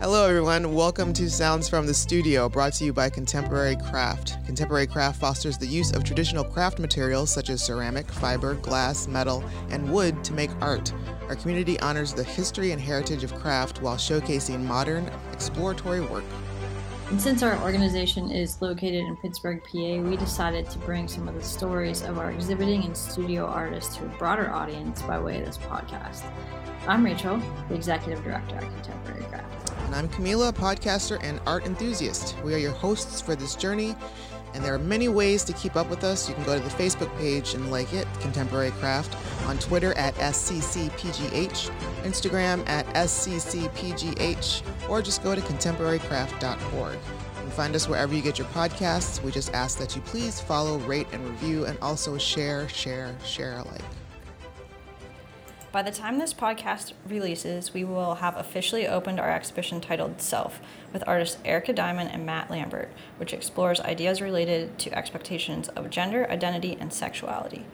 Hello, everyone. Welcome to Sounds from the Studio, brought to you by Contemporary Craft. Contemporary Craft fosters the use of traditional craft materials such as ceramic, fiber, glass, metal, and wood to make art. Our community honors the history and heritage of craft while showcasing modern, exploratory work. And since our organization is located in Pittsburgh, PA, we decided to bring some of the stories of our exhibiting and studio artists to a broader audience by way of this podcast. I'm Rachel, the Executive Director at Contemporary Craft. And I'm Camila, a podcaster and art enthusiast. We are your hosts for this journey, and there are many ways to keep up with us. You can go to the Facebook page and like it, Contemporary Craft, on Twitter at SCCPGH, Instagram at SCCPGH, or just go to contemporarycraft.org. You can find us wherever you get your podcasts. We just ask that you please follow, rate, and review, and also share, share, share alike. By the time this podcast releases, we will have officially opened our exhibition titled Self with artists Erica Diamond and Matt Lambert, which explores ideas related to expectations of gender, identity, and sexuality.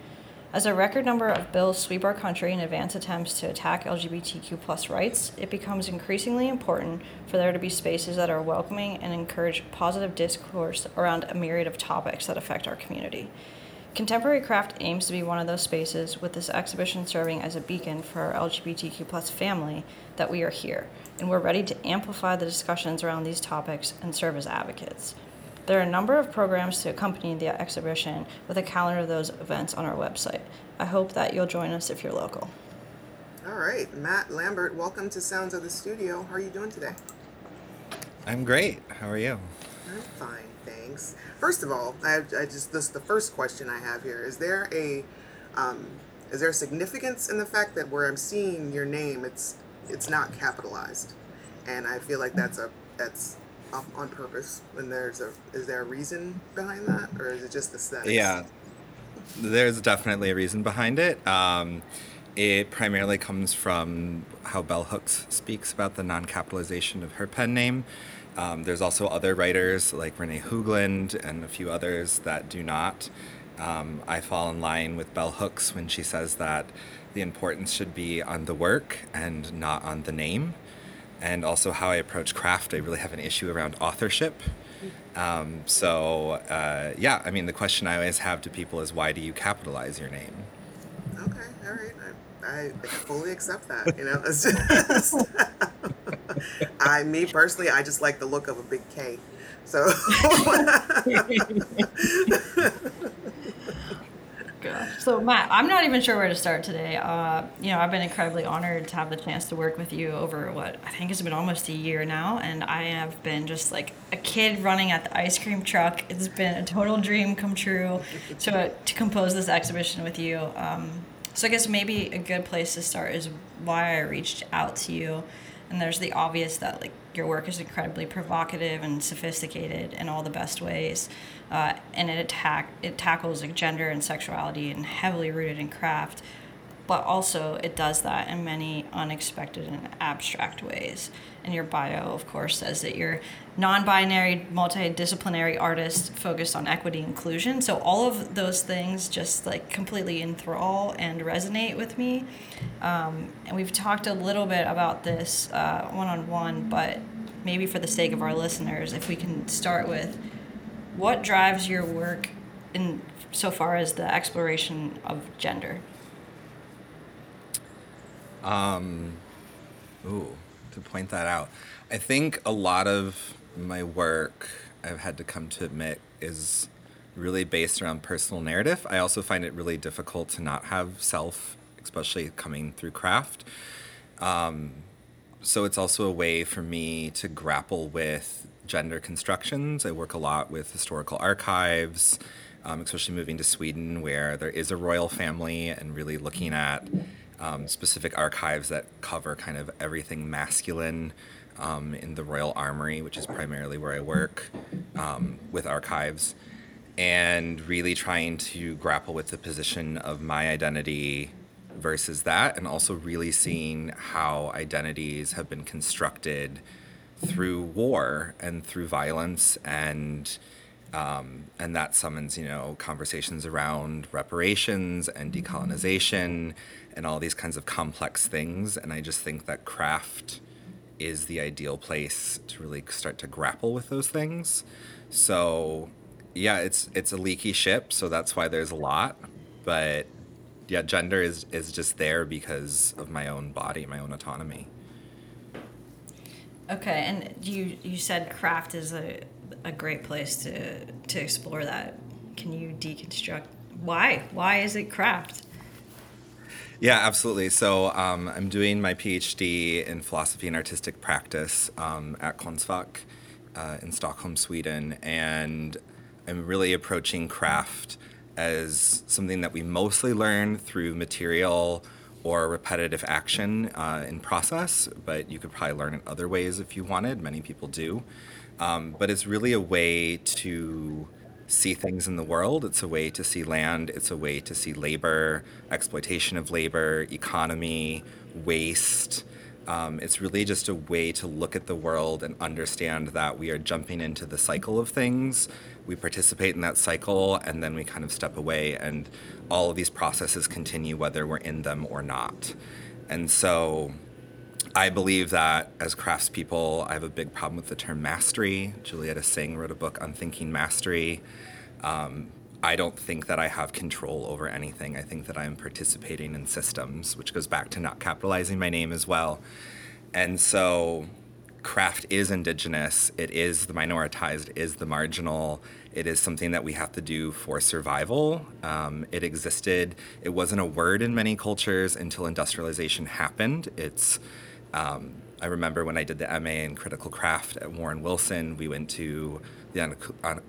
As a record number of bills sweep our country in advance attempts to attack LGBTQ plus rights, it becomes increasingly important for there to be spaces that are welcoming and encourage positive discourse around a myriad of topics that affect our community. Contemporary Craft aims to be one of those spaces, with this exhibition serving as a beacon for our LGBTQ plus family that we are here, and we're ready to amplify the discussions around these topics and serve as advocates. There are a number of programs to accompany the exhibition with a calendar of those events on our website. I hope that you'll join us if you're local. All right, Matt Lambert, welcome to Sounds of the Studio. How are you doing today? I'm great. How are you? I'm fine, thanks. First of all, I, I just this the first question I have here is there a um, is there significance in the fact that where I'm seeing your name, it's it's not capitalized, and I feel like that's a that's on purpose. And there's a is there a reason behind that, or is it just aesthetics? Yeah, there's definitely a reason behind it. Um, it primarily comes from how Bell Hooks speaks about the non-capitalization of her pen name. Um, there's also other writers like Renee Hoogland and a few others that do not. Um, I fall in line with Bell Hooks when she says that the importance should be on the work and not on the name. And also, how I approach craft, I really have an issue around authorship. Um, so, uh, yeah, I mean, the question I always have to people is why do you capitalize your name? Okay, all right. I, I fully accept that. You know, it's just. I, me personally, I just like the look of a big K. So. So Matt, I'm not even sure where to start today. Uh, you know, I've been incredibly honored to have the chance to work with you over what I think has been almost a year now, and I have been just like a kid running at the ice cream truck. It's been a total dream come true to to compose this exhibition with you. Um, so I guess maybe a good place to start is why I reached out to you and there's the obvious that like your work is incredibly provocative and sophisticated in all the best ways uh, and it attack it tackles like gender and sexuality and heavily rooted in craft but also it does that in many unexpected and abstract ways. And your bio, of course, says that you're non-binary, multidisciplinary artist focused on equity inclusion. So all of those things just like completely enthrall and resonate with me. Um, and we've talked a little bit about this uh, one-on-one, but maybe for the sake of our listeners, if we can start with what drives your work in so far as the exploration of gender. Um, ooh, to point that out. I think a lot of my work, I've had to come to admit, is really based around personal narrative. I also find it really difficult to not have self, especially coming through craft. Um, so it's also a way for me to grapple with gender constructions. I work a lot with historical archives, um, especially moving to Sweden, where there is a royal family, and really looking at um, specific archives that cover kind of everything masculine um, in the Royal Armory, which is primarily where I work um, with archives, and really trying to grapple with the position of my identity versus that, and also really seeing how identities have been constructed through war and through violence and um, and that summons you know conversations around reparations and decolonization and all these kinds of complex things. And I just think that craft is the ideal place to really start to grapple with those things. So, yeah, it's it's a leaky ship, so that's why there's a lot. But yeah, gender is is just there because of my own body, my own autonomy. Okay, and you you said craft is a a great place to to explore that. Can you deconstruct why? Why is it craft? Yeah, absolutely. So um, I'm doing my PhD in philosophy and artistic practice um, at Konstfack uh, in Stockholm, Sweden, and I'm really approaching craft as something that we mostly learn through material or repetitive action uh, in process, but you could probably learn in other ways if you wanted. Many people do. Um, but it's really a way to see things in the world. It's a way to see land. It's a way to see labor, exploitation of labor, economy, waste. Um, it's really just a way to look at the world and understand that we are jumping into the cycle of things. We participate in that cycle and then we kind of step away, and all of these processes continue whether we're in them or not. And so I believe that as craftspeople, I have a big problem with the term mastery. Julietta Singh wrote a book Unthinking Mastery. Um, I don't think that I have control over anything. I think that I am participating in systems, which goes back to not capitalizing my name as well. And so, craft is indigenous, it is the minoritized, it is the marginal. It is something that we have to do for survival. Um, it existed, it wasn't a word in many cultures until industrialization happened. It's um, I remember when I did the MA in critical craft at Warren Wilson, we went to the on, on,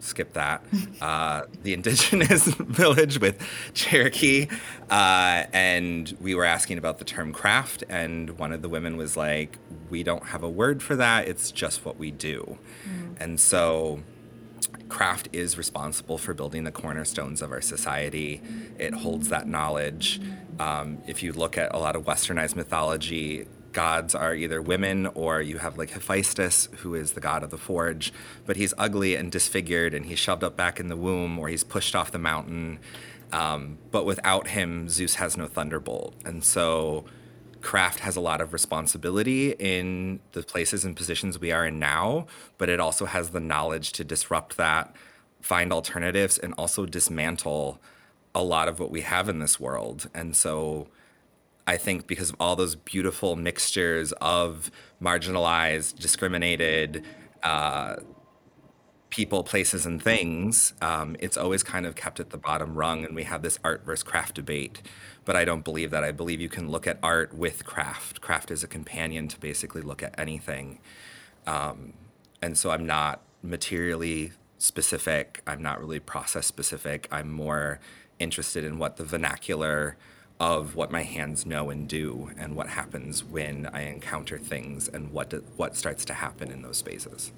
skip that uh, the indigenous village with Cherokee, uh, and we were asking about the term craft, and one of the women was like, "We don't have a word for that. It's just what we do," mm. and so craft is responsible for building the cornerstones of our society. It holds that knowledge. Um, if you look at a lot of westernized mythology, gods are either women or you have like Hephaestus, who is the god of the forge, but he's ugly and disfigured and he's shoved up back in the womb or he's pushed off the mountain. Um, but without him, Zeus has no thunderbolt. And so craft has a lot of responsibility in the places and positions we are in now, but it also has the knowledge to disrupt that, find alternatives, and also dismantle a lot of what we have in this world. And so I think because of all those beautiful mixtures of marginalized, discriminated, uh, people, places, and things, um, it's always kind of kept at the bottom rung. And we have this art versus craft debate. But I don't believe that. I believe you can look at art with craft. Craft is a companion to basically look at anything. Um, and so I'm not materially specific, I'm not really process specific. I'm more interested in what the vernacular of what my hands know and do and what happens when I encounter things and what do, what starts to happen in those spaces.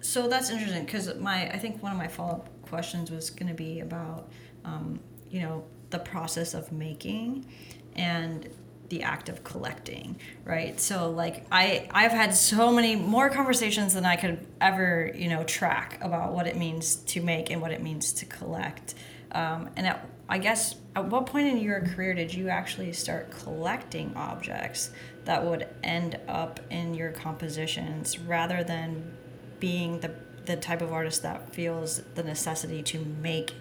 So that's interesting because my I think one of my follow up questions was going to be about um, you know the process of making and the act of collecting right so like i i've had so many more conversations than i could ever you know track about what it means to make and what it means to collect um, and at, i guess at what point in your career did you actually start collecting objects that would end up in your compositions rather than being the the type of artist that feels the necessity to make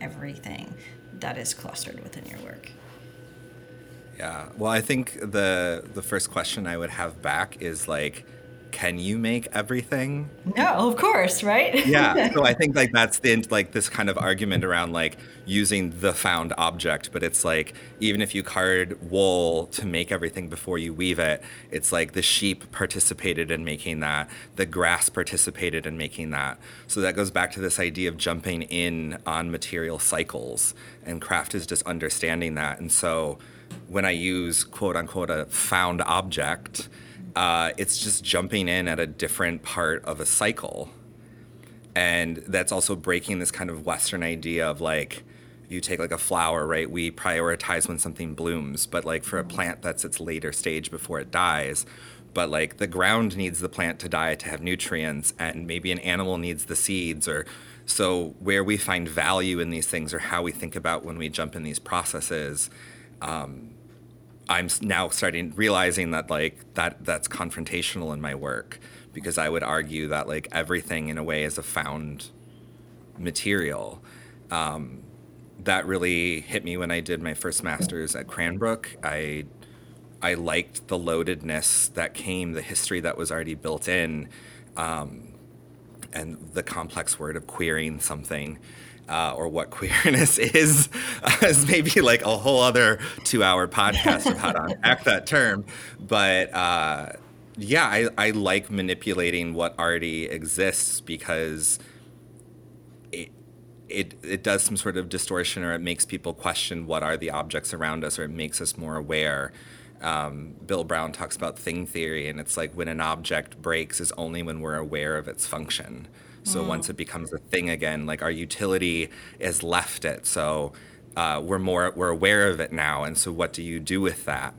everything that is clustered within your work. Yeah. Well, I think the the first question I would have back is like can you make everything? No, of course, right? yeah. So I think like that's the like this kind of argument around like using the found object, but it's like even if you card wool to make everything before you weave it, it's like the sheep participated in making that, the grass participated in making that. So that goes back to this idea of jumping in on material cycles, and craft is just understanding that. And so when I use quote unquote a found object uh, it's just jumping in at a different part of a cycle. And that's also breaking this kind of Western idea of like, you take like a flower, right? We prioritize when something blooms, but like for a plant, that's its later stage before it dies. But like the ground needs the plant to die to have nutrients, and maybe an animal needs the seeds, or so where we find value in these things or how we think about when we jump in these processes. Um, I'm now starting realizing that like that that's confrontational in my work because I would argue that like everything in a way is a found material. Um, that really hit me when I did my first masters at Cranbrook. I I liked the loadedness that came, the history that was already built in, um, and the complex word of queering something. Uh, or what queerness is, uh, is maybe like a whole other two-hour podcast of how to unpack that term. But uh, yeah, I, I like manipulating what already exists because it, it it does some sort of distortion or it makes people question what are the objects around us or it makes us more aware. Um, Bill Brown talks about thing theory, and it's like when an object breaks is only when we're aware of its function. So mm. once it becomes a thing again, like our utility has left it. So uh, we're more we're aware of it now, and so what do you do with that?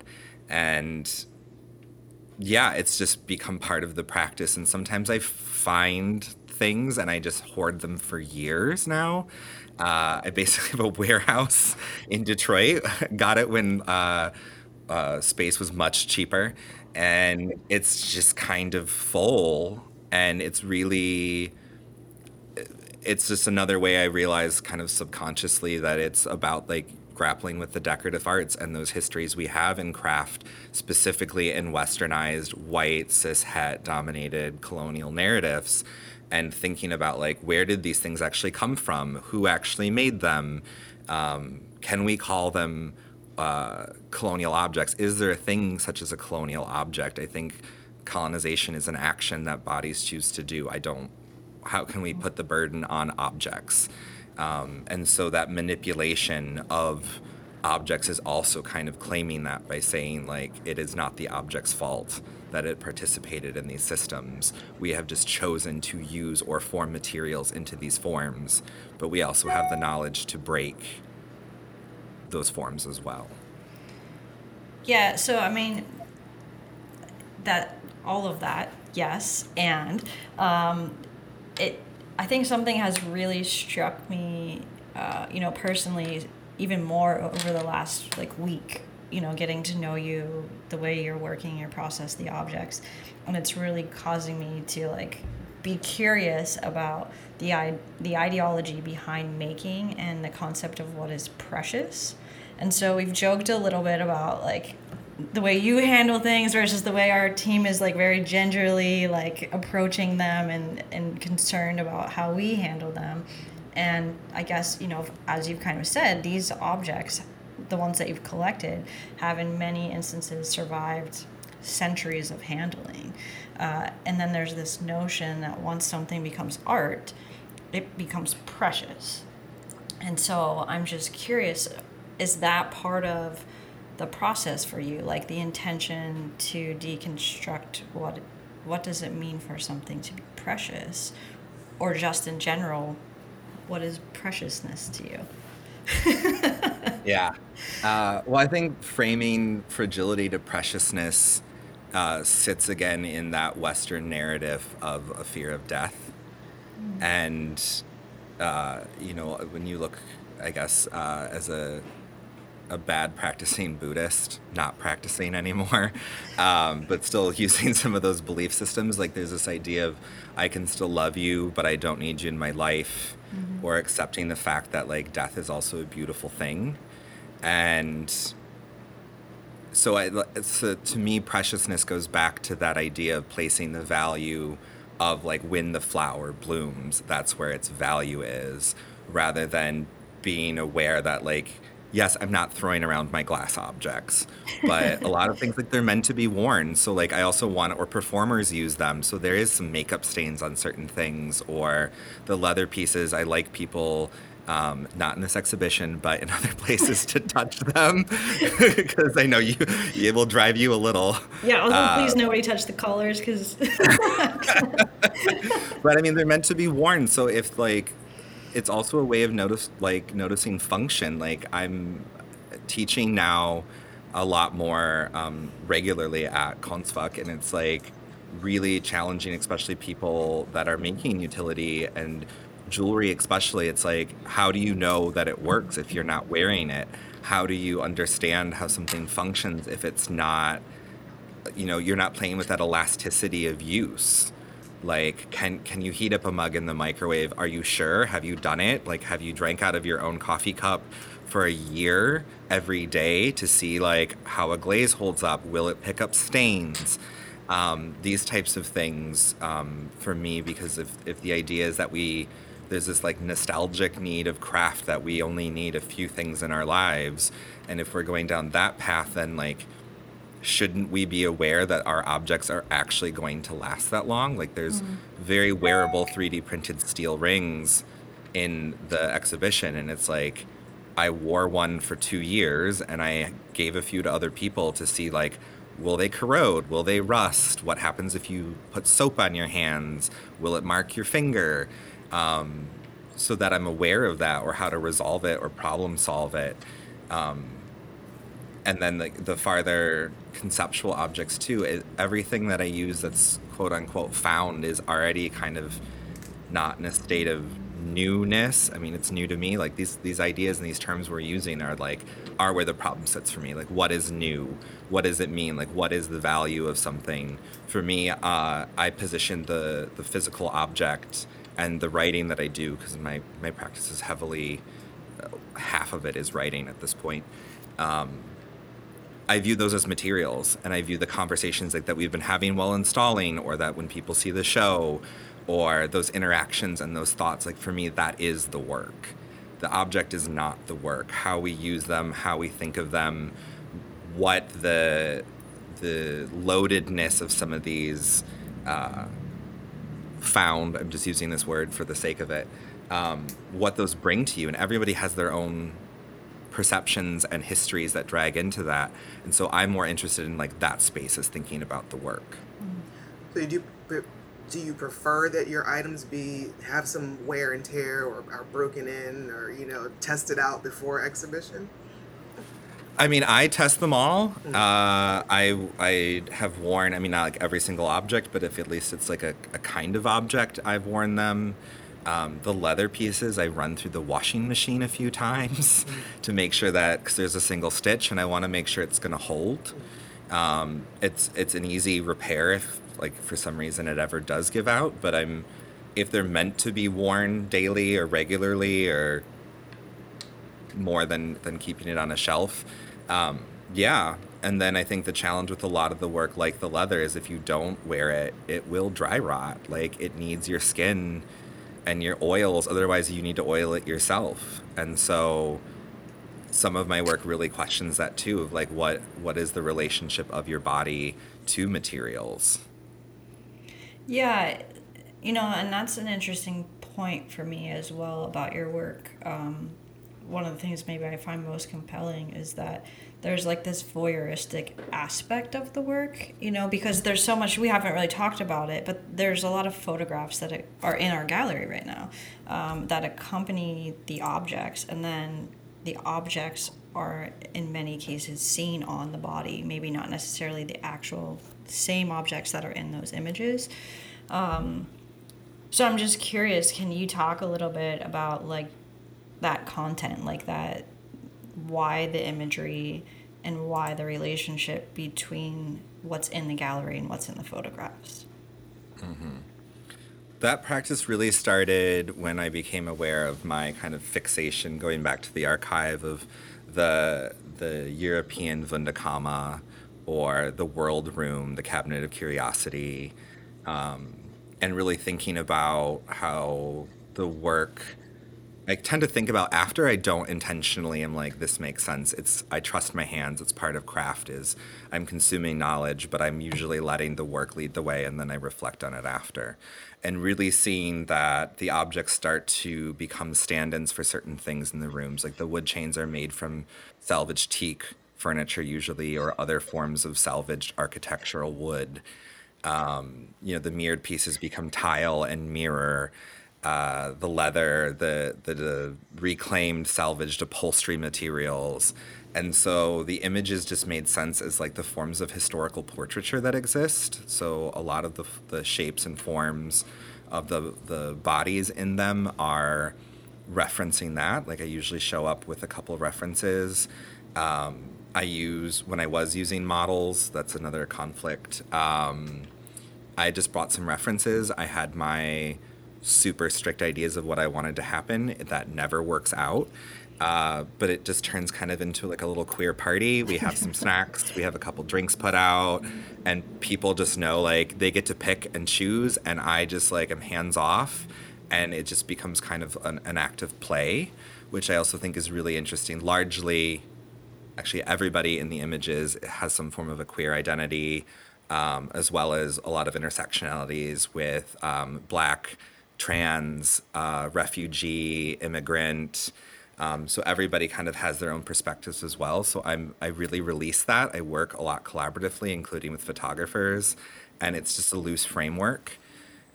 And yeah, it's just become part of the practice. And sometimes I find things and I just hoard them for years now. Uh, I basically have a warehouse in Detroit. Got it when uh, uh, space was much cheaper. And it's just kind of full. And it's really, it's just another way I realize kind of subconsciously that it's about like grappling with the decorative arts and those histories we have in craft, specifically in westernized, white, cis het dominated colonial narratives, and thinking about like where did these things actually come from? Who actually made them? Um, can we call them uh, colonial objects? Is there a thing such as a colonial object? I think colonization is an action that bodies choose to do. I don't. How can we put the burden on objects? Um, and so that manipulation of objects is also kind of claiming that by saying, like, it is not the object's fault that it participated in these systems. We have just chosen to use or form materials into these forms, but we also have the knowledge to break those forms as well. Yeah, so I mean, that all of that, yes, and um, it I think something has really struck me, uh, you know, personally, even more over the last like week. You know, getting to know you, the way you're working, your process, the objects, and it's really causing me to like be curious about the the ideology behind making and the concept of what is precious. And so we've joked a little bit about like the way you handle things versus the way our team is like very gingerly like approaching them and and concerned about how we handle them. And i guess you know as you've kind of said these objects the ones that you've collected have in many instances survived centuries of handling. Uh, and then there's this notion that once something becomes art it becomes precious. And so i'm just curious is that part of the process for you like the intention to deconstruct what what does it mean for something to be precious? Or just in general what is preciousness to you? Yeah. Uh, well i think framing fragility to preciousness uh, sits again in that western narrative of a fear of death. Mm. and uh, you know when you look i guess uh, as a a bad practicing Buddhist, not practicing anymore, um, but still using some of those belief systems. Like there's this idea of I can still love you, but I don't need you in my life, mm-hmm. or accepting the fact that like death is also a beautiful thing, and so I so to me preciousness goes back to that idea of placing the value of like when the flower blooms, that's where its value is, rather than being aware that like yes, I'm not throwing around my glass objects, but a lot of things like they're meant to be worn. So like I also want or performers use them. So there is some makeup stains on certain things or the leather pieces. I like people um, not in this exhibition, but in other places to touch them because I know you it will drive you a little. Yeah, also, uh, please nobody touch the collars because. but I mean, they're meant to be worn. So if like it's also a way of notice like noticing function. Like I'm teaching now a lot more um, regularly at Konstfack, and it's like really challenging, especially people that are making utility and jewelry especially. It's like how do you know that it works if you're not wearing it? How do you understand how something functions if it's not you know you're not playing with that elasticity of use like can can you heat up a mug in the microwave? Are you sure? Have you done it? Like have you drank out of your own coffee cup for a year every day to see like how a glaze holds up? Will it pick up stains? Um, these types of things um, for me because if, if the idea is that we there's this like nostalgic need of craft that we only need a few things in our lives and if we're going down that path then like shouldn't we be aware that our objects are actually going to last that long? Like there's mm. very wearable 3d printed steel rings in the exhibition and it's like i wore one for two years and i gave a few to other people to see like will they corrode? Will they rust? What happens if you put soap on your hands? Will it mark your finger? Um, so that I'm aware of that or how to resolve it or problem solve it. Um, and then the, the farther conceptual objects too, it, everything that I use that's quote unquote found is already kind of not in a state of newness. I mean, it's new to me. Like these these ideas and these terms we're using are like are where the problem sits for me. Like what is new? What does it mean? Like what is the value of something? For me, uh, I position the the physical object and the writing that I do, because my, my practice is heavily, uh, half of it is writing at this point. Um, I view those as materials, and I view the conversations like that we've been having while installing, or that when people see the show, or those interactions and those thoughts. Like for me, that is the work. The object is not the work. How we use them, how we think of them, what the the loadedness of some of these. Uh, found, I'm just using this word for the sake of it, um, what those bring to you. And everybody has their own perceptions and histories that drag into that. And so I'm more interested in like that space as thinking about the work. So you do do you prefer that your items be have some wear and tear or are broken in or you know tested out before exhibition? I mean, I test them all. Mm-hmm. Uh, I I have worn. I mean, not like every single object, but if at least it's like a, a kind of object, I've worn them. Um, the leather pieces I run through the washing machine a few times to make sure that because there's a single stitch and I want to make sure it's going to hold. Um, it's it's an easy repair if like for some reason it ever does give out, but I'm if they're meant to be worn daily or regularly or more than than keeping it on a shelf. Um, yeah, and then I think the challenge with a lot of the work, like the leather, is if you don't wear it, it will dry rot. Like it needs your skin and your oils. Otherwise, you need to oil it yourself. And so, some of my work really questions that too. Of like, what what is the relationship of your body to materials? Yeah, you know, and that's an interesting point for me as well about your work. Um, one of the things maybe I find most compelling is that there's like this voyeuristic aspect of the work, you know, because there's so much we haven't really talked about it, but there's a lot of photographs that are in our gallery right now um, that accompany the objects, and then the objects are in many cases seen on the body, maybe not necessarily the actual same objects that are in those images. Um, so I'm just curious, can you talk a little bit about like that content like that why the imagery and why the relationship between what's in the gallery and what's in the photographs mm-hmm. that practice really started when i became aware of my kind of fixation going back to the archive of the the european wunderkammer or the world room the cabinet of curiosity um, and really thinking about how the work I tend to think about after I don't intentionally am like this makes sense. It's I trust my hands. It's part of craft is I'm consuming knowledge, but I'm usually letting the work lead the way and then I reflect on it after. And really seeing that the objects start to become stand-ins for certain things in the rooms. Like the wood chains are made from salvaged teak furniture usually or other forms of salvaged architectural wood. Um, you know, the mirrored pieces become tile and mirror uh, the leather, the, the, the reclaimed salvaged upholstery materials. And so the images just made sense as like the forms of historical portraiture that exist. So a lot of the, the shapes and forms of the the bodies in them are referencing that. Like I usually show up with a couple references. Um, I use when I was using models. That's another conflict. Um, I just brought some references. I had my super strict ideas of what I wanted to happen. That never works out. Uh, but it just turns kind of into like a little queer party. We have some snacks, we have a couple drinks put out, and people just know like they get to pick and choose, and I just like am hands off, and it just becomes kind of an, an act of play, which I also think is really interesting. Largely, actually, everybody in the images has some form of a queer identity, um, as well as a lot of intersectionalities with um, black, trans, uh, refugee, immigrant. Um, so everybody kind of has their own perspectives as well. So I'm I really release that. I work a lot collaboratively, including with photographers, and it's just a loose framework.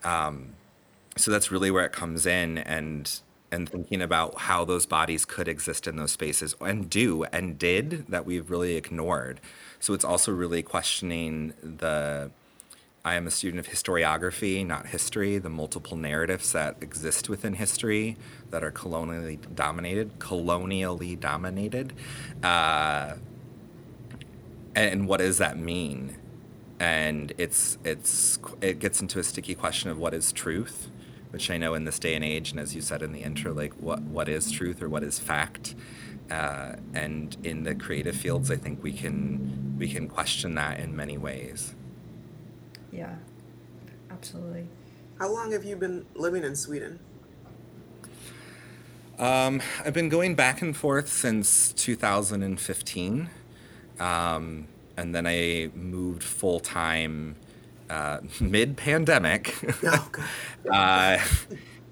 Um, so that's really where it comes in, and and thinking about how those bodies could exist in those spaces and do and did that we've really ignored. So it's also really questioning the I am a student of historiography, not history, the multiple narratives that exist within history that are colonially dominated, colonially dominated. Uh, and what does that mean? And it's it's it gets into a sticky question of what is truth, which I know in this day and age, and as you said in the intro, like what what is truth or what is fact. Uh, and in the creative fields, I think we can we can question that in many ways. Yeah, absolutely. How long have you been living in Sweden? Um, I've been going back and forth since 2015. Um, and then I moved full time uh, mid pandemic Oh, God. uh,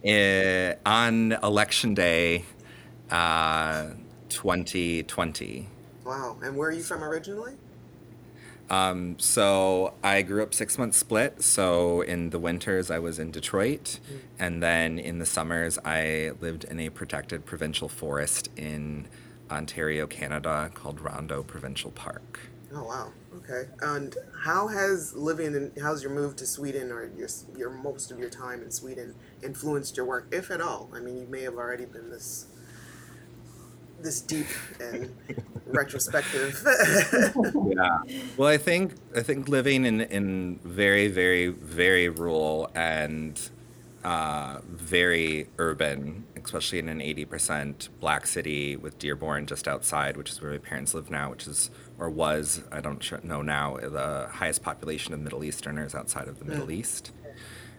eh, on election day uh, 2020. Wow. And where are you from originally? Um, so I grew up six months split. So in the winters, I was in Detroit. And then in the summers, I lived in a protected provincial forest in Ontario, Canada called Rondeau Provincial Park. Oh, wow. Okay. And how has living in, how's your move to Sweden or your, your most of your time in Sweden influenced your work, if at all? I mean, you may have already been this this deep and retrospective. yeah. Well, I think I think living in in very very very rural and uh, very urban, especially in an eighty percent black city with Dearborn just outside, which is where my parents live now, which is or was I don't know now the highest population of Middle Easterners outside of the Middle East.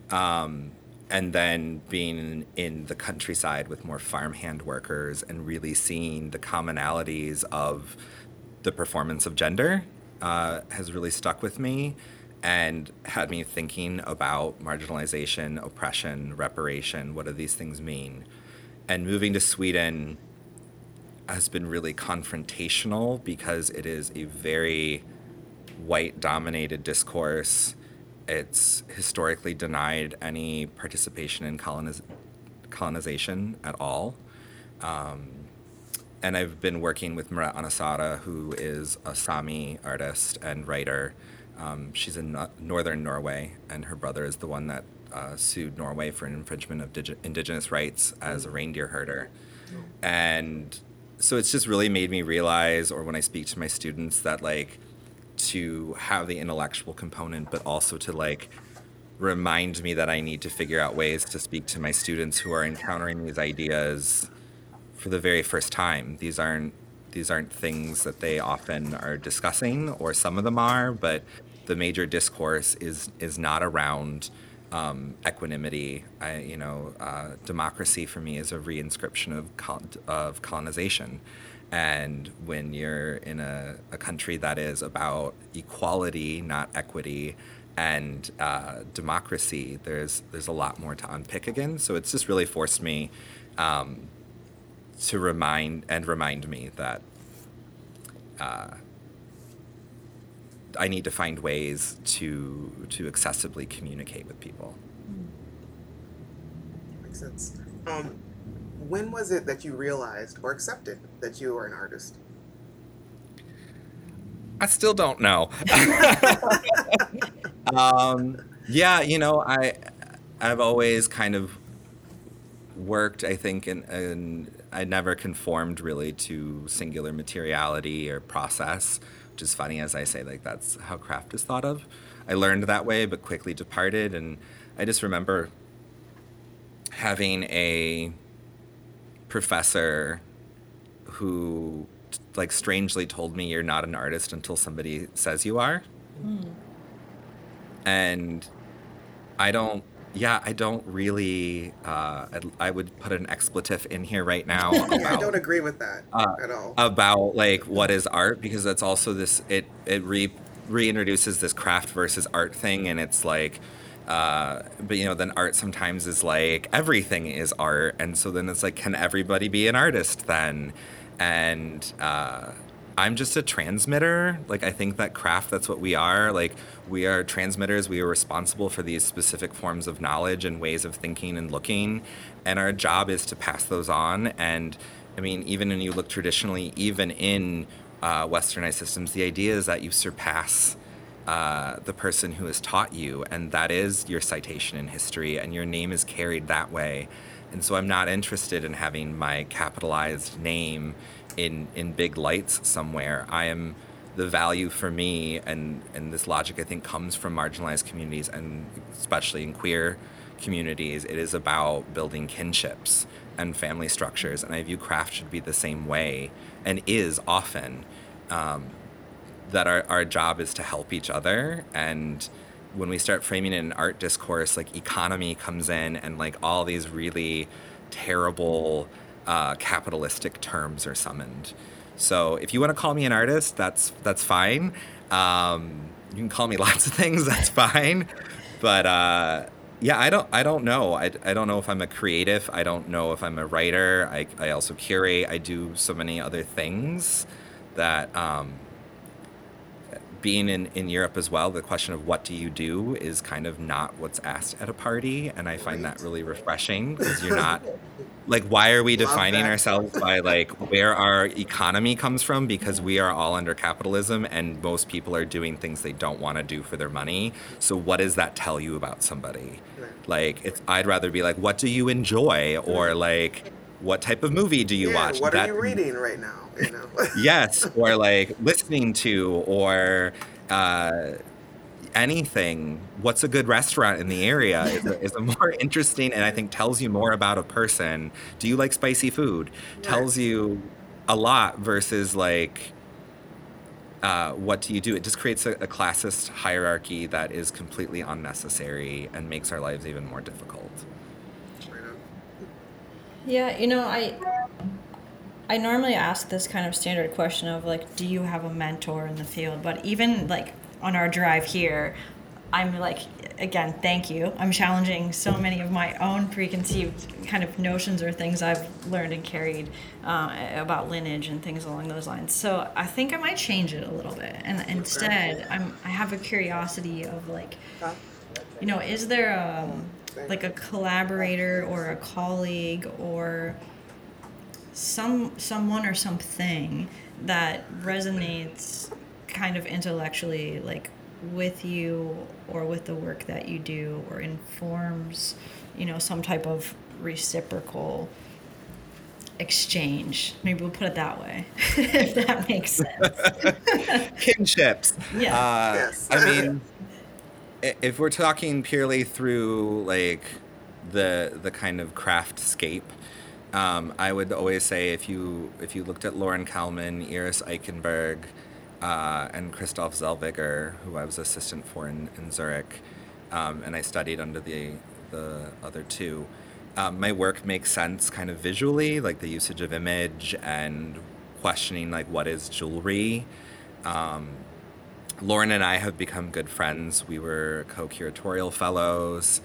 Um, and then being in, the countryside with more farmhand workers and really seeing the commonalities of the performance of gender uh, has really stuck with me and had me thinking about marginalization, oppression, reparation. What do these things mean? And moving to Sweden has been really confrontational because it is a very white dominated discourse it's historically denied any participation in coloniz- colonization at all. Um, and I've been working with Máret Ánne Sara, who is a Sami artist and writer. Um, she's in no- northern Norway, and her brother is the one that uh, sued Norway for an infringement of indigenous rights as a reindeer herder. And so it's just really made me realize, or when I speak to my students, that like to have the intellectual component, but also to like remind me that I need to figure out ways to speak to my students who are encountering these ideas for the very first time. These aren't these aren't things that they often are discussing, or some of them are, but the major discourse is is not around um, equanimity. I, you know, uh, democracy for me is a reinscription of col- of colonization. And when you're in a, a country that is about equality, not equity, and uh, democracy, there's there's a lot more to unpick again. So it's just really forced me um, to remind and remind me that uh, I need to find ways to to accessibly communicate with people. Makes sense. Um, when was it that you realized or accepted that you were an artist? I still don't know. um, yeah, you know, I I've always kind of worked, I think, in, in I never conformed really to singular materiality or process, which is funny as I say, like that's how craft is thought of. I learned that way, but quickly departed, and I just remember having a professor who like strangely told me you're not an artist until somebody says you are. Mm. And I don't yeah, I don't really. Uh, I, would put an expletive in here right now. About, yeah, I don't agree with that uh, at all. About like what is art because that's also this. It it re reintroduces this craft versus art thing, and it's like. Uh, but you know, then art sometimes is like everything is art, and so then it's like, can everybody be an artist then? And uh, I'm just a transmitter. Like I think that craft that's what we are. Like we are transmitters. We are responsible for these specific forms of knowledge and ways of thinking and looking, and our job is to pass those on. And I mean, even when you look traditionally, even in uh, westernized systems, the idea is that you surpass uh, the person who has taught you, and that is your citation in history, and your name is carried that way. And so I'm not interested in having my capitalized name in in big lights somewhere. I am the value for me, and and this logic I think comes from marginalized communities, and especially in queer communities. It is about building kinships and family structures, and I view craft should be the same way, and is often. Um, that our, our job is to help each other and when we start framing it in art discourse like economy comes in and like all these really terrible uh, capitalistic terms are summoned. So if you want to call me an artist, that's that's fine. Um, you can call me lots of things. That's fine. But uh, yeah, I don't I don't know. I, I don't know if I'm a creative. I don't know if I'm a writer. I, I also curate. I do so many other things that um, being in, in Europe as well, the question of what do you do is kind of not what's asked at a party. And I find that really refreshing because you're not like, why are we defining ourselves by like where our economy comes from? Because we are all under capitalism and most people are doing things they don't want to do for their money. So, what does that tell you about somebody? Like, it's, I'd rather be like, what do you enjoy? Or like, what type of movie do you yeah, watch? What that, are you reading right now? You know? yes, or like listening to, or uh, anything. What's a good restaurant in the area is a, is a, more interesting, and I think tells you more about a person. Do you like spicy food? Tells you a lot versus like. Uh, what do you do? It just creates a, a classist hierarchy that is completely unnecessary and makes our lives even more difficult. Yeah, you know, I I normally ask this kind of standard question of like, do you have a mentor in the field? But even like on our drive here, I'm like, again, thank you. I'm challenging so many of my own preconceived kind of notions or things I've learned and carried uh, about lineage and things along those lines. So I think I might change it a little bit, and instead, I'm I have a curiosity of like, you know, is there a um, like a collaborator or a colleague or some someone or something that resonates kind of intellectually like with you or with the work that you do or informs you know some type of reciprocal exchange. Maybe we'll put it that way if that makes sense. Kinships. Yeah. Uh, yes. i mean if we're talking purely through like the the kind of craft scape, um, I would always say if you if you looked at Lauren Kalman, Iris Eichenberg, uh, and Christoph Zellweger, who I was assistant for in, in Zurich, um, and I studied under the the other two. Um, my work makes sense kind of visually, like the usage of image and questioning like what is jewelry. Um, Lauren and I have become good friends. We were co curatorial fellows.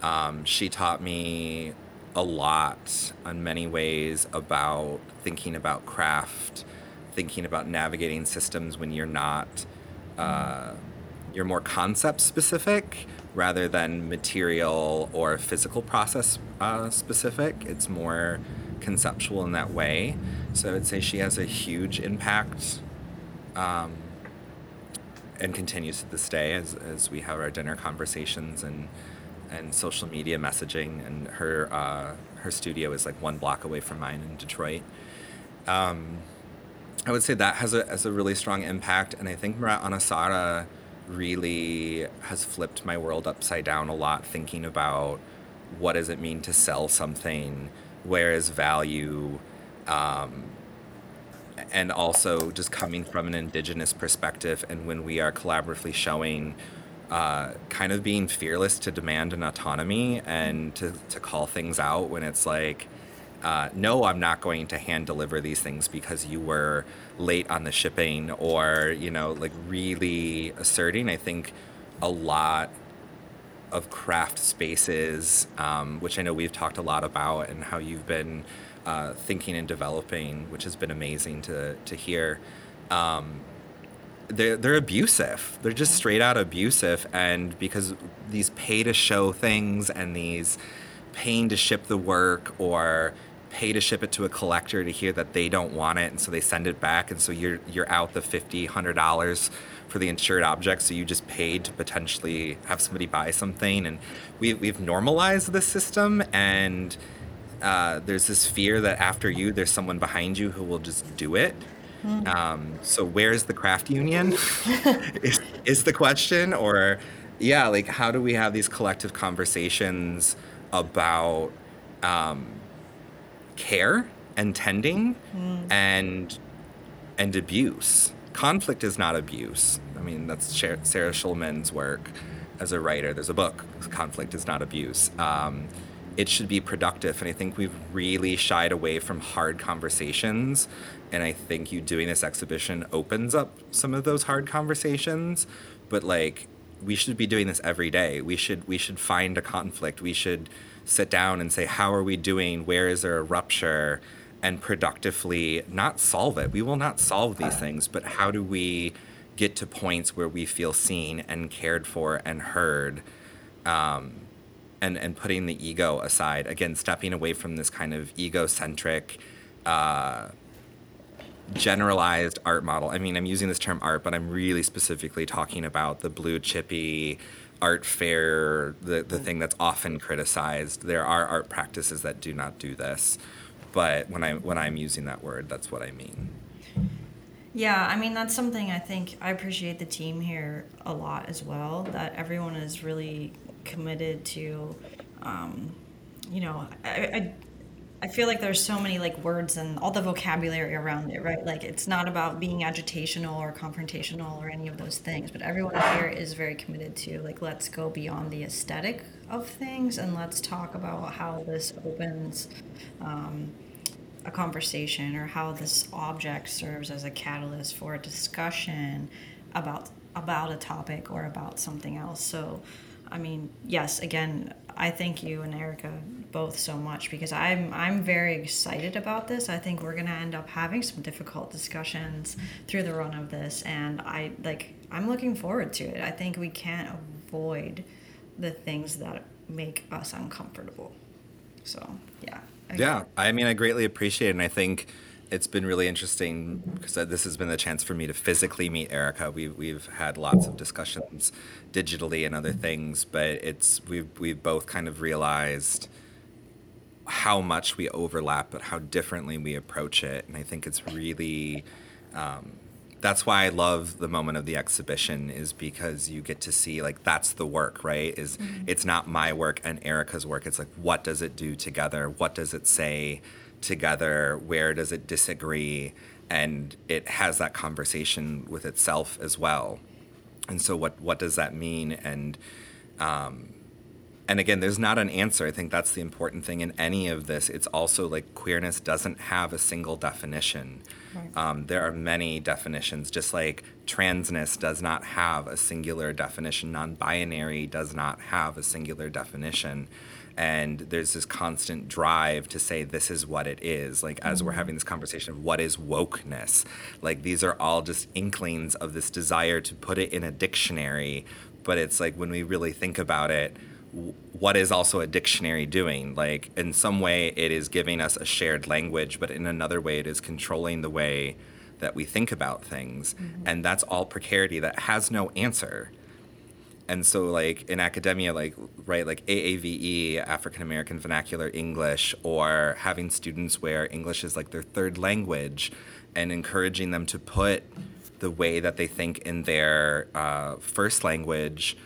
Um, she taught me a lot on many ways about thinking about craft, thinking about navigating systems when you're not, uh, you're more concept specific rather than material or physical process uh, specific. It's more conceptual in that way. So I would say she has a huge impact. Um, and continues to this day as, as we have our dinner conversations and and social media messaging, and her uh, her studio is like one block away from mine in Detroit. Um, I would say that has a has a really strong impact, and I think Máret Ánne Sara really has flipped my world upside down a lot, thinking about what does it mean to sell something, where is value, um, and also just coming from an indigenous perspective, and when we are collaboratively showing. Uh, kind of being fearless to demand an autonomy and to, to call things out when it's like, uh, no, I'm not going to hand deliver these things because you were late on the shipping or, you know, like really asserting. I think a lot of craft spaces, um, which I know we've talked a lot about and how you've been uh, thinking and developing, which has been amazing to, to hear. Um, they're, they're abusive. They're just straight out abusive. And because these pay to show things and these paying to ship the work or pay to ship it to a collector to hear that they don't want it and so they send it back and so you're you're out the 50 100 dollars for the insured object so you just paid to potentially have somebody buy something and we, we've normalized this system and uh, there's this fear that after you there's someone behind you who will just do it mm. um, so where's the craft union is, is the question or yeah like how do we have these collective conversations about um, care and tending mm. and and abuse. Conflict is not abuse. I mean, that's Sarah Schulman's work as a writer. There's a book, Conflict is Not Abuse. Um, it should be productive. And I think we've really shied away from hard conversations. And I think you doing this exhibition opens up some of those hard conversations. But like, we should be doing this every day. We should we should find a conflict. We should sit down and say, how are we doing? Where is there a rupture? And productively not solve it. We will not solve these things, but how do we get to points where we feel seen and cared for and heard? Um, and, and putting the ego aside, again, stepping away from this kind of egocentric, uh, generalized art model. I mean, I'm using this term art, but I'm really specifically talking about the blue chippy, art fair, the, the thing that's often criticized. There are art practices that do not do this, but when I when I'm using that word, that's what I mean. Yeah, I mean that's something I think I appreciate the team here a lot as well. That everyone is really committed to, um, you know, I, I I feel like there's so many like words and all the vocabulary around it, right? Like it's not about being agitational or confrontational or any of those things, but everyone here is very committed to like let's go beyond the aesthetic of things and let's talk about how this opens um, a conversation or how this object serves as a catalyst for a discussion about about a topic or about something else. So, I mean, yes, again, I thank you and Erica both so much because I'm I'm very excited about this. I think we're gonna end up having some difficult discussions through the run of this, and I like I'm looking forward to it. I think we can't avoid the things that make us uncomfortable. So yeah. yeah, I mean, I greatly appreciate it, and I think it's been really interesting because this has been the chance for me to physically meet Erica. We've we've had lots of discussions digitally and other things, but it's we've we've both kind of realized how much we overlap, but how differently we approach it. And I think it's really um, that's why I love the moment of the exhibition is because you get to see like that's the work, right? Is mm-hmm. it's not my work and Erica's work. It's like what does it do together? What does it say? Together? Where does it disagree? And it has that conversation with itself as well. And so, what what does that mean? And um, and again, there's not an answer. I think that's the important thing in any of this. It's also like queerness doesn't have a single definition. Right. Um, there are many definitions, just like transness does not have a singular definition. Non binary does not have a singular definition and there's this constant drive to say this is what it is like as mm-hmm. we're having this conversation of what is wokeness like these are all just inklings of this desire to put it in a dictionary but it's like when we really think about it what is also a dictionary doing like in some way it is giving us a shared language but in another way it is controlling the way that we think about things mm-hmm. and that's all precarity that has no answer and so like in academia like right like aave african american vernacular english or having students where english is like their third language and encouraging them to put the way that they think in their uh, first language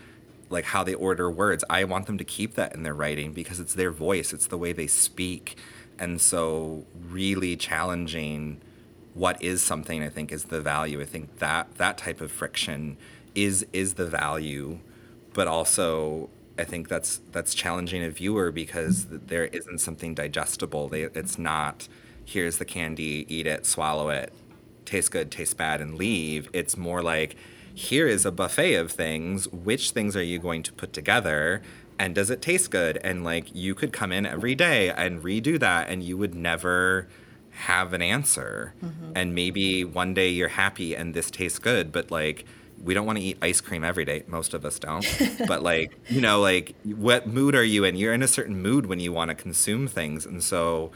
like how they order words i want them to keep that in their writing because it's their voice it's the way they speak. And so really challenging what is something i think is the value. I think that that type of friction is is the value but also I think that's that's challenging a viewer because there isn't something digestible. They, it's not here's the candy, eat it, swallow it, taste good, taste bad, and leave. It's more like here is a buffet of things. Which things are you going to put together? And does it taste good? And like you could come in every day and redo that, and you would never have an answer. Mm-hmm. And maybe one day you're happy and this tastes good, but like we don't want to eat ice cream every day. Most of us don't. but like, you know, like what mood are you in? You're in a certain mood when you want to consume things. And so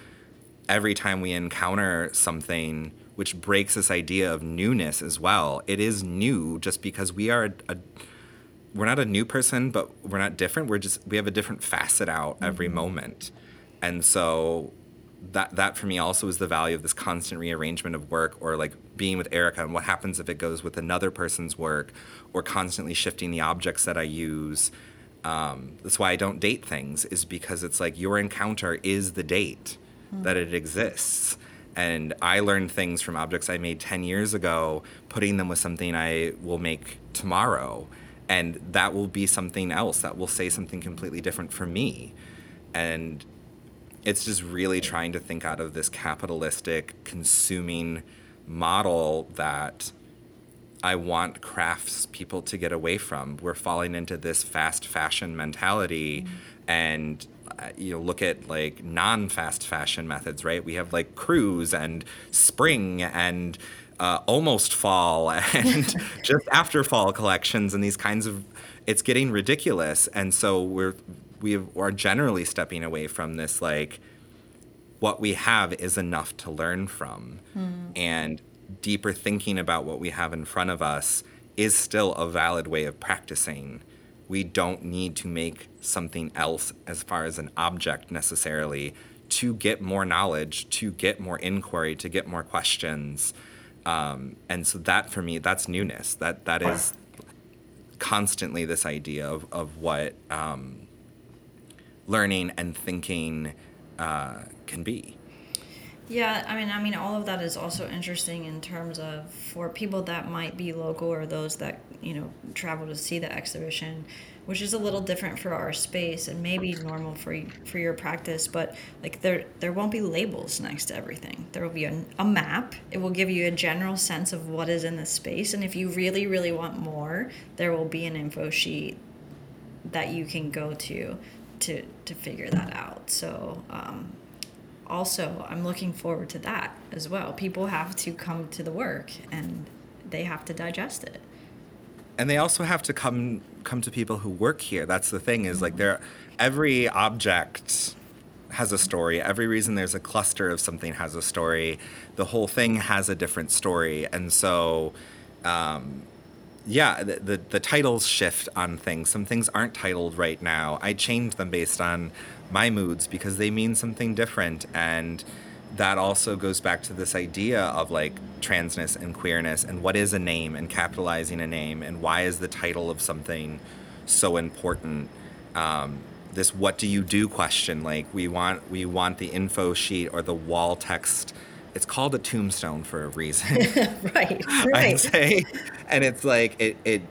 every time we encounter something which breaks this idea of newness as well, it is new just because we are a, a we're not a new person, but we're not different. We're just we have a different facet out every mm-hmm. moment. And so that that for me also is the value of this constant rearrangement of work or like being with Erica and what happens if it goes with another person's work or constantly shifting the objects that I use. Um, that's why I don't date things is because it's like your encounter is the date mm. that it exists. And I learned things from objects I made 10 years ago, putting them with something I will make tomorrow. And that will be something else that will say something completely different for me. And it's just really trying to think out of this capitalistic consuming model that I want crafts people to get away from. We're falling into this fast fashion mentality mm-hmm. and uh, you know look at like non-fast fashion methods, right? We have like cruise and spring and uh, almost fall and just after fall collections and these kinds of it's getting ridiculous and so we're we are generally stepping away from this like what we have is enough to learn from. Mm. and deeper thinking about what we have in front of us is still a valid way of practicing. We don't need to make something else as far as an object necessarily to get more knowledge to get more inquiry to get more questions. Um, and so that for me that's newness. That that is constantly this idea of, of what um, learning and thinking uh, can be. Yeah, I mean, I mean, all of that is also interesting in terms of for people that might be local or those that you know travel to see the exhibition, which is a little different for our space and maybe normal for for your practice. But like there there won't be labels next to everything. There will be a, a map. It will give you a general sense of what is in the space, and if you really really want more, there will be an info sheet that you can go to to to figure that out. So um, also, I'm looking forward to that as well. People have to come to the work and they have to digest it. And they also have to come come to people who work here. That's the thing is like there every object has a story. Every reason there's a cluster of something has a story. The whole thing has a different story. And so um, yeah, the, the, the titles shift on things. Some things aren't titled right now. I change them based on my moods because they mean something different and that also goes back to this idea of like transness and queerness and what is a name and capitalizing a name and why is the title of something so important um, this what do you do question like we want we want the info sheet or the wall text it's called a tombstone for a reason. right, right. I'd say. And it's like it it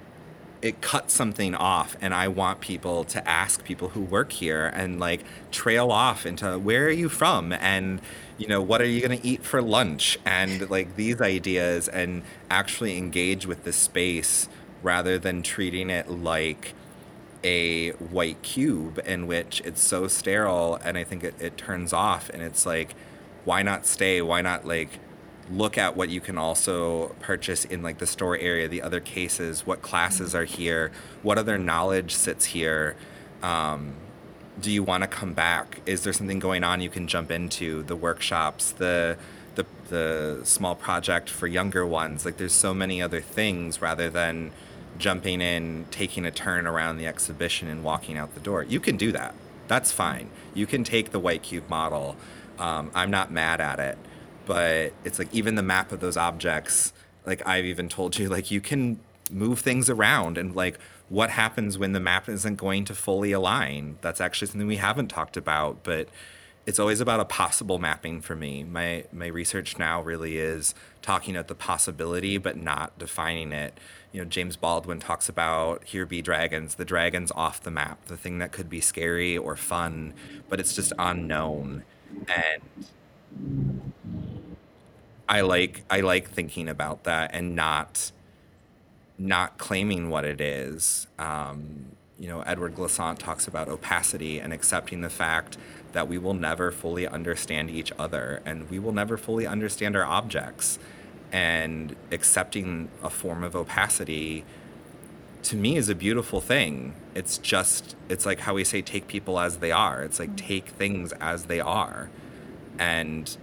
it cuts something off. And I want people to ask people who work here and like trail off into where are you from? And you know what are you going to eat for lunch? And like these ideas and actually engage with the space rather than treating it like a white cube in which it's so sterile and I think it, it turns off and it's like why not stay? Why not like look at what you can also purchase in like the store area, the other cases, what classes are here, what other knowledge sits here. Um, do you want to come back? Is there something going on you can jump into? The workshops, the the the small project for younger ones. Like there's so many other things rather than jumping in, taking a turn around the exhibition, and walking out the door. You can do that. That's fine. You can take the white cube model. Um, I'm not mad at it, but it's like even the map of those objects. Like I've even told you, like you can move things around and like what happens when the map isn't going to fully align. That's actually something we haven't talked about, but it's always about a possible mapping for me. My my research now really is talking about the possibility but not defining it. You know, James Baldwin talks about here be dragons, the dragons off the map, the thing that could be scary or fun, but it's just unknown. And I like I like thinking about that and not not claiming what it is. Um, you know, Edward Glissant talks about opacity and accepting the fact that we will never fully understand each other and we will never fully understand our objects. And accepting a form of opacity to me is a beautiful thing. It's just, it's like how we say take people as they are. It's like take things as they are. And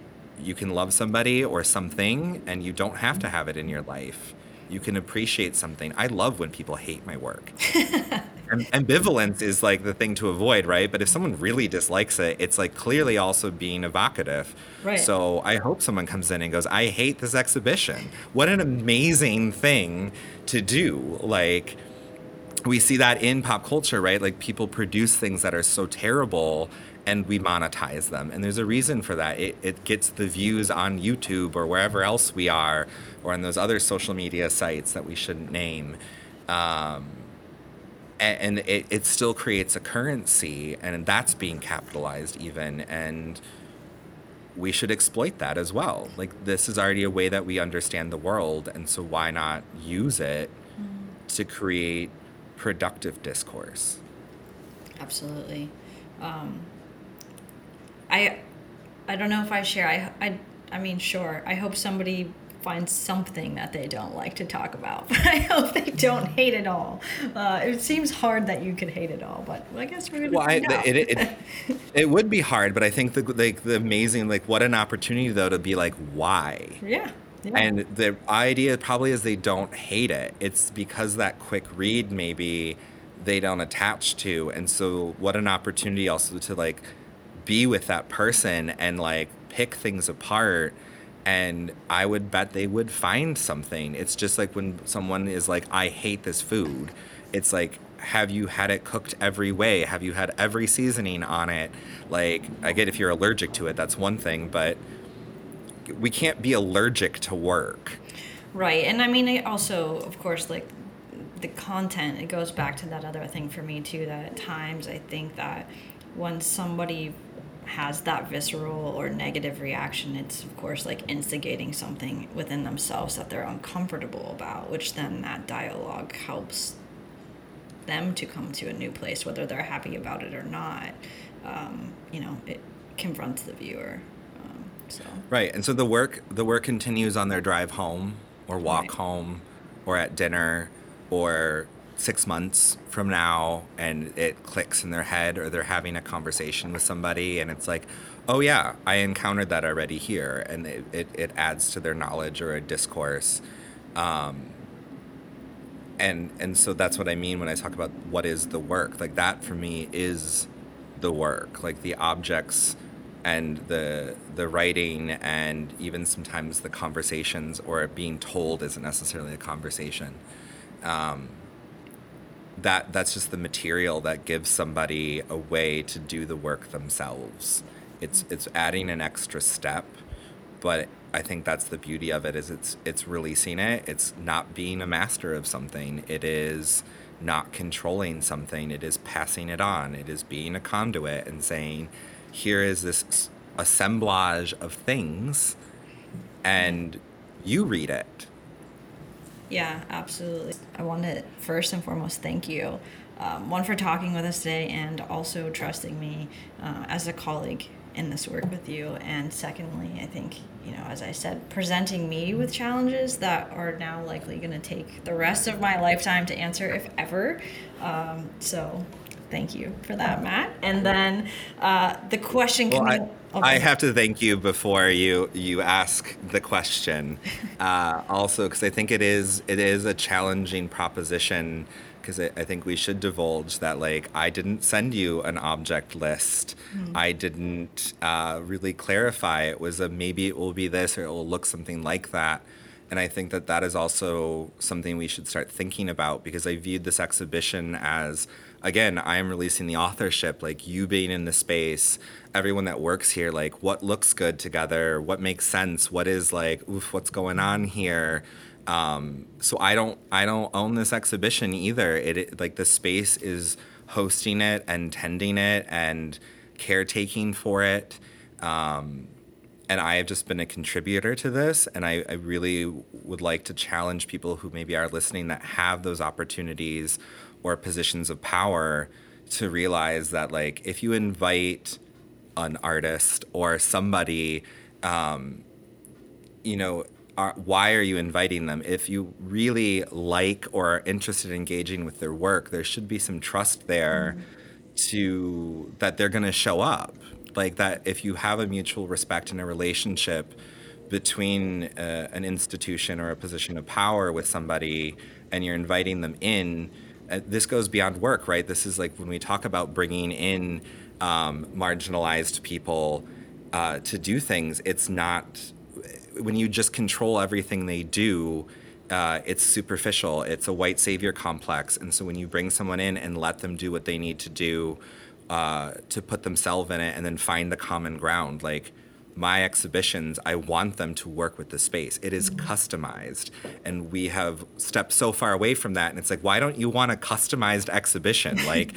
you can love somebody or something and you don't have to have it in your life. You can appreciate something. I love when people hate my work. ambivalence is like the thing to avoid, right? But if someone really dislikes it, it's like clearly also being evocative. Right. So I hope someone comes in and goes, I hate this exhibition. What an amazing thing to do. Like, we see that in pop culture, right? Like, people produce things that are so terrible and we monetize them. And there's a reason for that. It, it gets the views on YouTube or wherever else we are, or on those other social media sites that we shouldn't name. Um, and, it, it still creates a currency and that's being capitalized even and we should exploit that as well like this is already a way that we understand the world and so why not use it mm. to create productive discourse absolutely um, i i don't know if i share i i i mean sure i hope somebody finds something that they don't like to talk about. But I hope they don't hate it all. Uh, it seems hard that you could hate it all, but I guess we're gonna well, I, out. It, it, it, would be hard, but I think the like the amazing like what an opportunity though to be like why. Yeah. Yeah. And the idea probably is they don't hate it. It's because that quick read maybe they don't attach to, and so what an opportunity also to like be with that person and like pick things apart and I would bet they would find something. It's just like when someone is like, I hate this food. It's like, have you had it cooked every way? Have you had every seasoning on it? Like, I get if you're allergic to it, that's one thing, but we can't be allergic to work. Right. And I mean, also, of course, like the content, it goes back to that other thing for me, too, that at times I think that when somebody has that visceral or negative reaction, it's of course like instigating something within themselves that they're uncomfortable about, which then that dialogue helps them to come to a new place, whether they're happy about it or not. Um, you know, it confronts the viewer. Um, so right, and so the work the work continues on their drive home, or walk right. home, or at dinner, or six months from now and it clicks in their head or they're having a conversation with somebody and it's like oh yeah i encountered that already here. And it, it, it adds to their knowledge or a discourse. Um, and and so that's what i mean when i talk about what is the work. Like that for me is the work. Like the objects and the the writing and even sometimes the conversations or being told isn't necessarily a conversation. Um, that that's just the material that gives somebody a way to do the work themselves. It's it's adding an extra step, but I think that's the beauty of it is it's it's releasing it. It's not being a master of something. It is not controlling something. It is passing it on. It is being a conduit and saying, here is this assemblage of things and you read it yeah, absolutely. I want to first and foremost thank you. Um, one for talking with us today and also trusting me uh, as a colleague in this work with you. And secondly, I think, you know, as I said, presenting me with challenges that are now likely going to take the rest of my lifetime to answer, if ever. Um, so thank you for that, Matt. And then uh, the question well, coming. I, okay. I have to thank you before you you ask the question. Uh, also, because I think it is it is a challenging proposition. Because I, I, think we should divulge that like I didn't send you an object list. Mm-hmm. I didn't uh, really clarify. It was a maybe it will be this or it will look something like that. And I think that that is also something we should start thinking about because I viewed this exhibition as, again, I am releasing the authorship, like you being in the space, everyone that works here, like what looks good together, what makes sense, what is like, oof, what's going on here. Um, so I don't, I don't own this exhibition either. It, it like the space is hosting it and tending it and caretaking for it. Um, and I have just been a contributor to this. And I, I, really would like to challenge people who maybe are listening that have those opportunities or positions of power to realize that, like, if you invite an artist or somebody, um, you know, are, why are you inviting them? If you really like or are interested in engaging with their work, there should be some trust there mm-hmm. to that they're going to show up like that if you have a mutual respect and a relationship between uh, an institution or a position of power with somebody and you're inviting them in uh, this goes beyond work right this is like when we talk about bringing in um, marginalized people uh, to do things it's not when you just control everything they do uh, it's superficial it's a white savior complex and so when you bring someone in and let them do what they need to do uh, to put themselves in it and then find the common ground. Like my exhibitions, I want them to work with the space. It is customized, and we have stepped so far away from that. And it's like, why don't you want a customized exhibition? Like.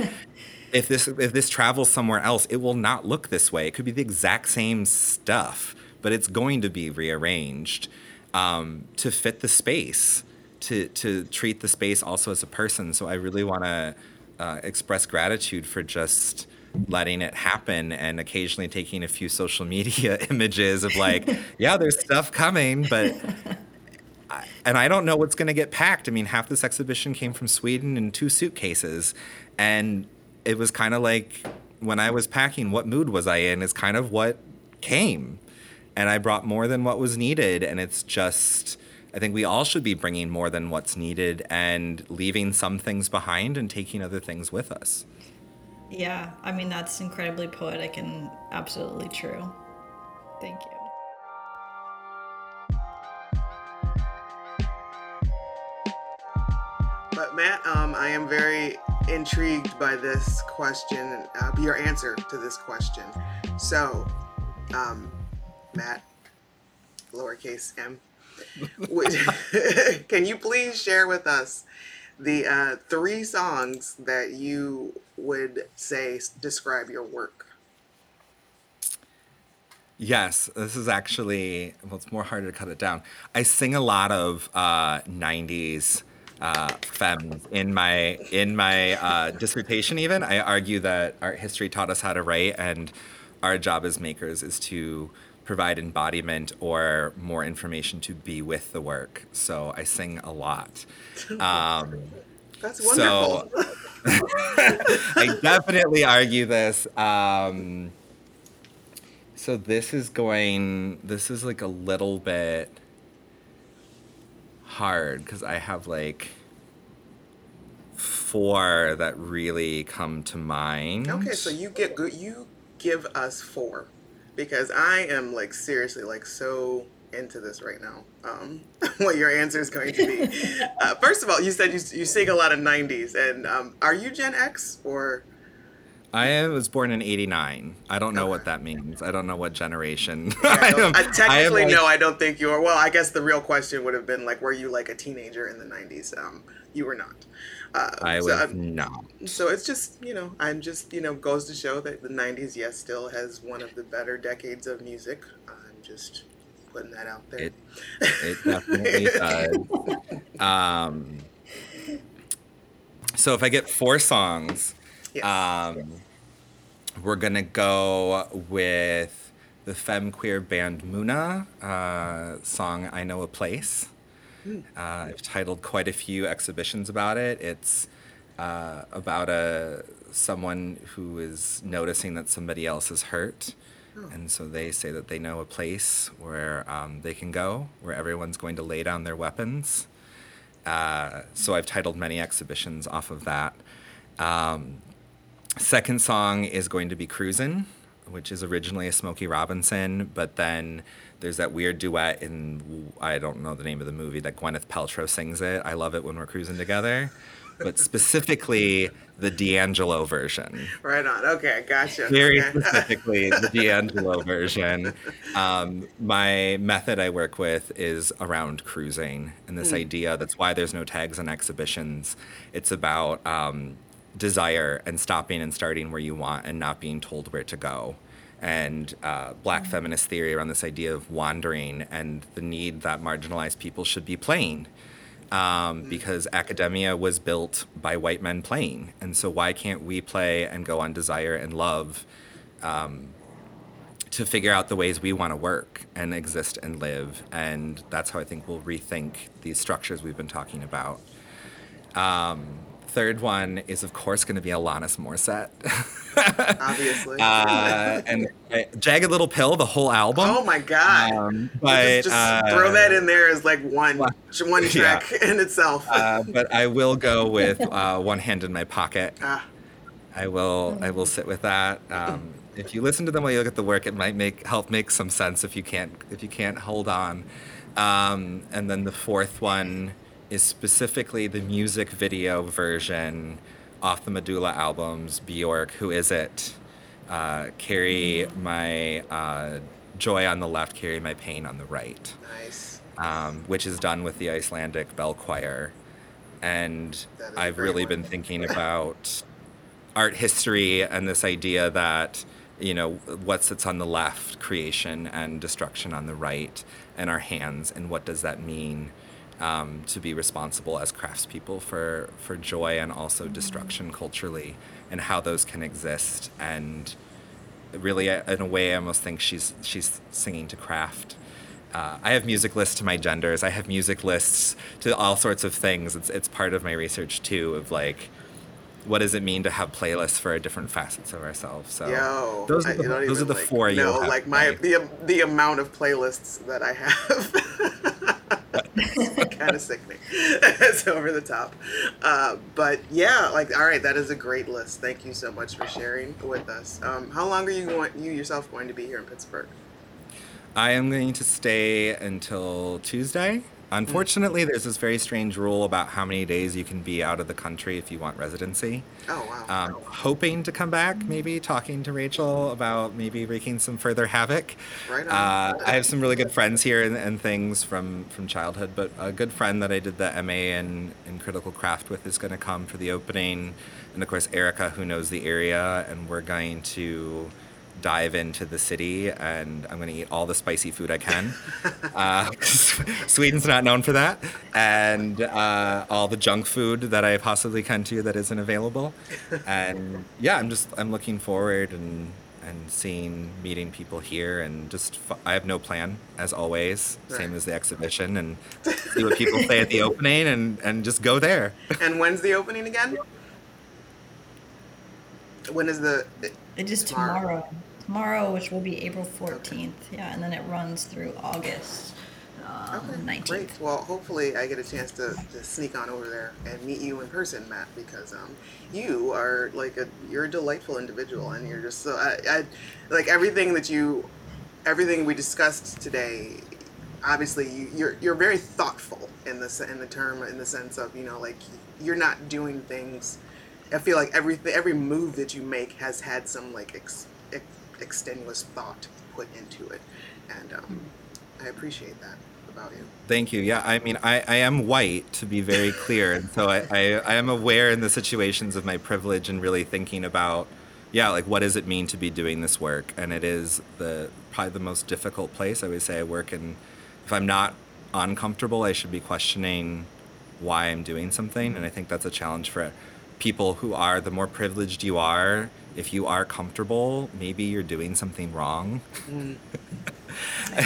if this if this travels somewhere else, it will not look this way. It could be the exact same stuff, but it's going to be rearranged um, to fit the space, to to treat the space also as a person. So I really want to uh, express gratitude for just letting it happen and occasionally taking a few social media images of like, yeah, there's stuff coming, but. And I don't know what's going to get packed. I mean, half this exhibition came from Sweden in two suitcases. And it was kind of like when I was packing, what mood was I in is kind of what came. And I brought more than what was needed. And it's just I think we all should be bringing more than what's needed and leaving some things behind and taking other things with us. Yeah, I mean, that's incredibly poetic and absolutely true. Thank you. But Matt, um, I am very intrigued by this question, uh, your answer to this question. So, um, Matt, lowercase m, Can you please share with us the uh, three songs that you would say describe your work? Yes, this is actually well. It's more harder to cut it down. I sing a lot of uh, '90s uh, femmes in my in my uh, dissertation. Even I argue that art history taught us how to write, and our job as makers is to provide embodiment or more information to be with the work. So I sing a lot. Um, That's wonderful. So I definitely argue this. Um, so this is going, this is like a little bit hard because I have like four that really come to mind. Okay, so you get good. You give us four because I am like seriously like so into this right now. Um, what your answer is going to be. uh, first of all, you said you, you sing a lot of 90s, and um, are you Gen X or? I was born in '89. I don't know okay. what that means. I don't know what generation. Yeah, I, am, I technically, I like, no, I don't think you are. Well, I guess the real question would have been like, were you like a teenager in the '90s? Um, you were not. Uh, I so was not. So it's just you know I'm just you know goes to show that the '90s yes still has one of the better decades of music. I'm just putting that out there. It, it definitely does. Um, so if I get four songs, yes. um, we're gonna go with the femme queer band Muna uh, song "I Know a Place." Uh, I've titled quite a few exhibitions about it. It's uh, about a someone who is noticing that somebody else is hurt. And so they say that they know a place where um, they can go, where everyone's going to lay down their weapons. Uh, so I've titled many exhibitions off of that. Um, second song is going to be Cruisin', which is originally a Smokey Robinson, but then there's that weird duet in I don't know the name of the movie that Gwyneth Paltrow sings it. I love it when we're cruising together, but specifically the D'Angelo version. Right on. Okay, gotcha. Very Okay. specifically the D'Angelo version. Um, my method I work with is around cruising and this idea. That's why there's no tags on exhibitions. It's about um, desire and stopping and starting where you want and not being told where to go. And uh, black feminist theory around this idea of wandering and the need that marginalized people should be playing um, because academia was built by white men playing. And so, why can't we play and go on desire and love um, to figure out the ways we want to work and exist and live? And that's how I think we'll rethink these structures we've been talking about. Um, third one is, of course, going to be Alanis Morissette. Obviously. uh, and uh, Jagged Little Pill, the whole album. oh my god. Um, just but just uh, throw that in there as like one well, one yeah. track in itself. uh, but I will go with uh, one hand in my pocket. Ah, I will I will sit with that. Um, if you listen to them while you look at the work, it might make help make some sense if you can't if you can't hold on. Um, and then the fourth one is specifically the music video version off the Medulla albums. Bjork, who is it? Uh, carry my uh, joy on the left, carry my pain on the right nice. um, which is done with the Icelandic bell choir. And That is a I've really been thinking about art history and this idea that, you know, what sits on the left, creation and destruction on the right, and our hands, and what does that mean um, to be responsible as craftspeople for, for joy and also destruction culturally, and how those can exist. And really, in a way, I almost think she's, she's singing to craft. Uh, I have music lists to my genders. I have music lists to all sorts of things. It's it's part of my research too. Of like, what does it mean to have playlists for different facets of ourselves? So Yo, those are the, you those are the like, four you No, have like my play. the the amount of playlists that I have. kind of sickening. it's over the top. Uh, but yeah, like all right, that is a great list. Thank you so much for sharing with us. Um, how long are you going? You yourself going to be here in Pittsburgh? I am going to stay until Tuesday. Unfortunately, there's this very strange rule about how many days you can be out of the country if you want residency. Oh wow. Um, hoping to come back, maybe talking to Rachel about maybe wreaking some further havoc. Right on. Uh, I have some really good friends here and, and things from, from childhood, but a good friend that I did the MA in, in critical craft with is going to come for the opening. And of course, Erica, who knows the area, and we're going to dive into the city and I'm going to eat all the spicy food I can. uh, Sweden's not known for that. And uh, all the junk food that I possibly can to that isn't available. And yeah, I'm just, I'm looking forward and, and seeing, meeting people here and just, I have no plan as always, same as the exhibition and see what people say at the opening and, and just go there. and when's the opening again? When is the? It is Tomorrow. tomorrow. Tomorrow, which will be April 14th. Yeah, and then it runs through August um, Okay, 19th. great. Well, hopefully I get a chance to, to sneak on over there and meet you in person, Matt, because um, you are like a you're a delightful individual, and you're just so I, I like everything that you, everything we discussed today. Obviously, you, you're you're very thoughtful in the in the term in the sense of you know like you're not doing things. I feel like every every move that you make has had some like ex, ex, extenuous thought put into it, and um, I appreciate that about you. Thank you. Yeah, I mean, I, I am white, to be very clear. And so I, I, I am aware in the situations of my privilege and really thinking about, yeah, like what does it mean to be doing this work? And it is the probably the most difficult place. I would say I work in, if I'm not uncomfortable, I should be questioning why I'm doing something. And I think that's a challenge for people who are, the more privileged you are, if you are comfortable, maybe you're doing something wrong.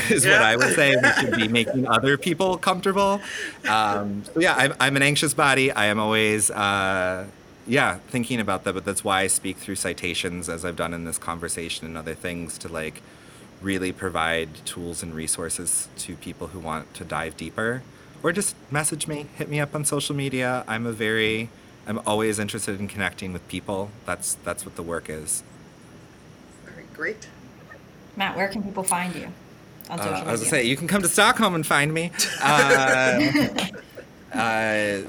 is what I would say. We should be making other people comfortable. Um, so yeah, I'm, I'm an anxious body. I am always uh, yeah, thinking about that, but that's why I speak through citations as I've done in this conversation and other things to like really provide tools and resources to people who want to dive deeper or just message me, hit me up on social media. I'm a very I'm always interested in connecting with people. That's that's what the work is. All right, great. Matt, where can people find you on social Uh, media? I was gonna say you can come to Stockholm and find me. Uh, uh,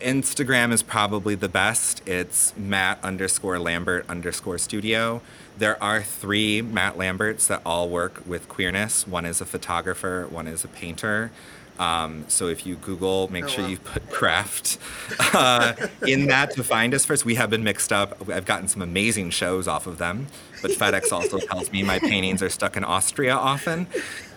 Instagram is probably the best. It's Matt underscore Lambert underscore studio. There are three Matt Lamberts that all work with queerness. One is a photographer, one is a painter. Um, so if you Google, make Oh, sure wow. you put craft uh, in that to find us first. We have been mixed up. I've gotten some amazing shows off of them, but FedEx also tells me my paintings are stuck in Austria often.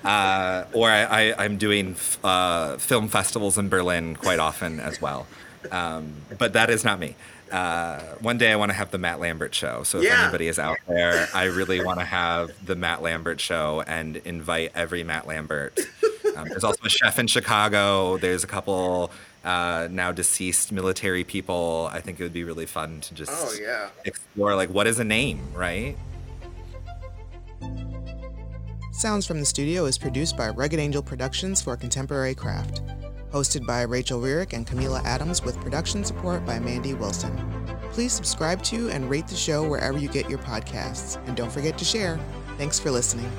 Uh, or I, I'm doing f- uh, film festivals in Berlin quite often as well. Um, but that is not me. Uh, one day I want to have the Matt Lambert show. So if Yeah. anybody is out there, I really want to have the Matt Lambert show and invite every Matt Lambert. Um, there's also a chef in Chicago. There's a couple uh, now deceased military people. I think it would be really fun to just Oh yeah. explore like what is a name, right? Sounds from the Studio is produced by Rugged Angel Productions for Contemporary Craft. Hosted by Rachel Rierick and Camila Adams with production support by Mandy Wilson. Please subscribe to and rate the show wherever you get your podcasts. And don't forget to share. Thanks for listening.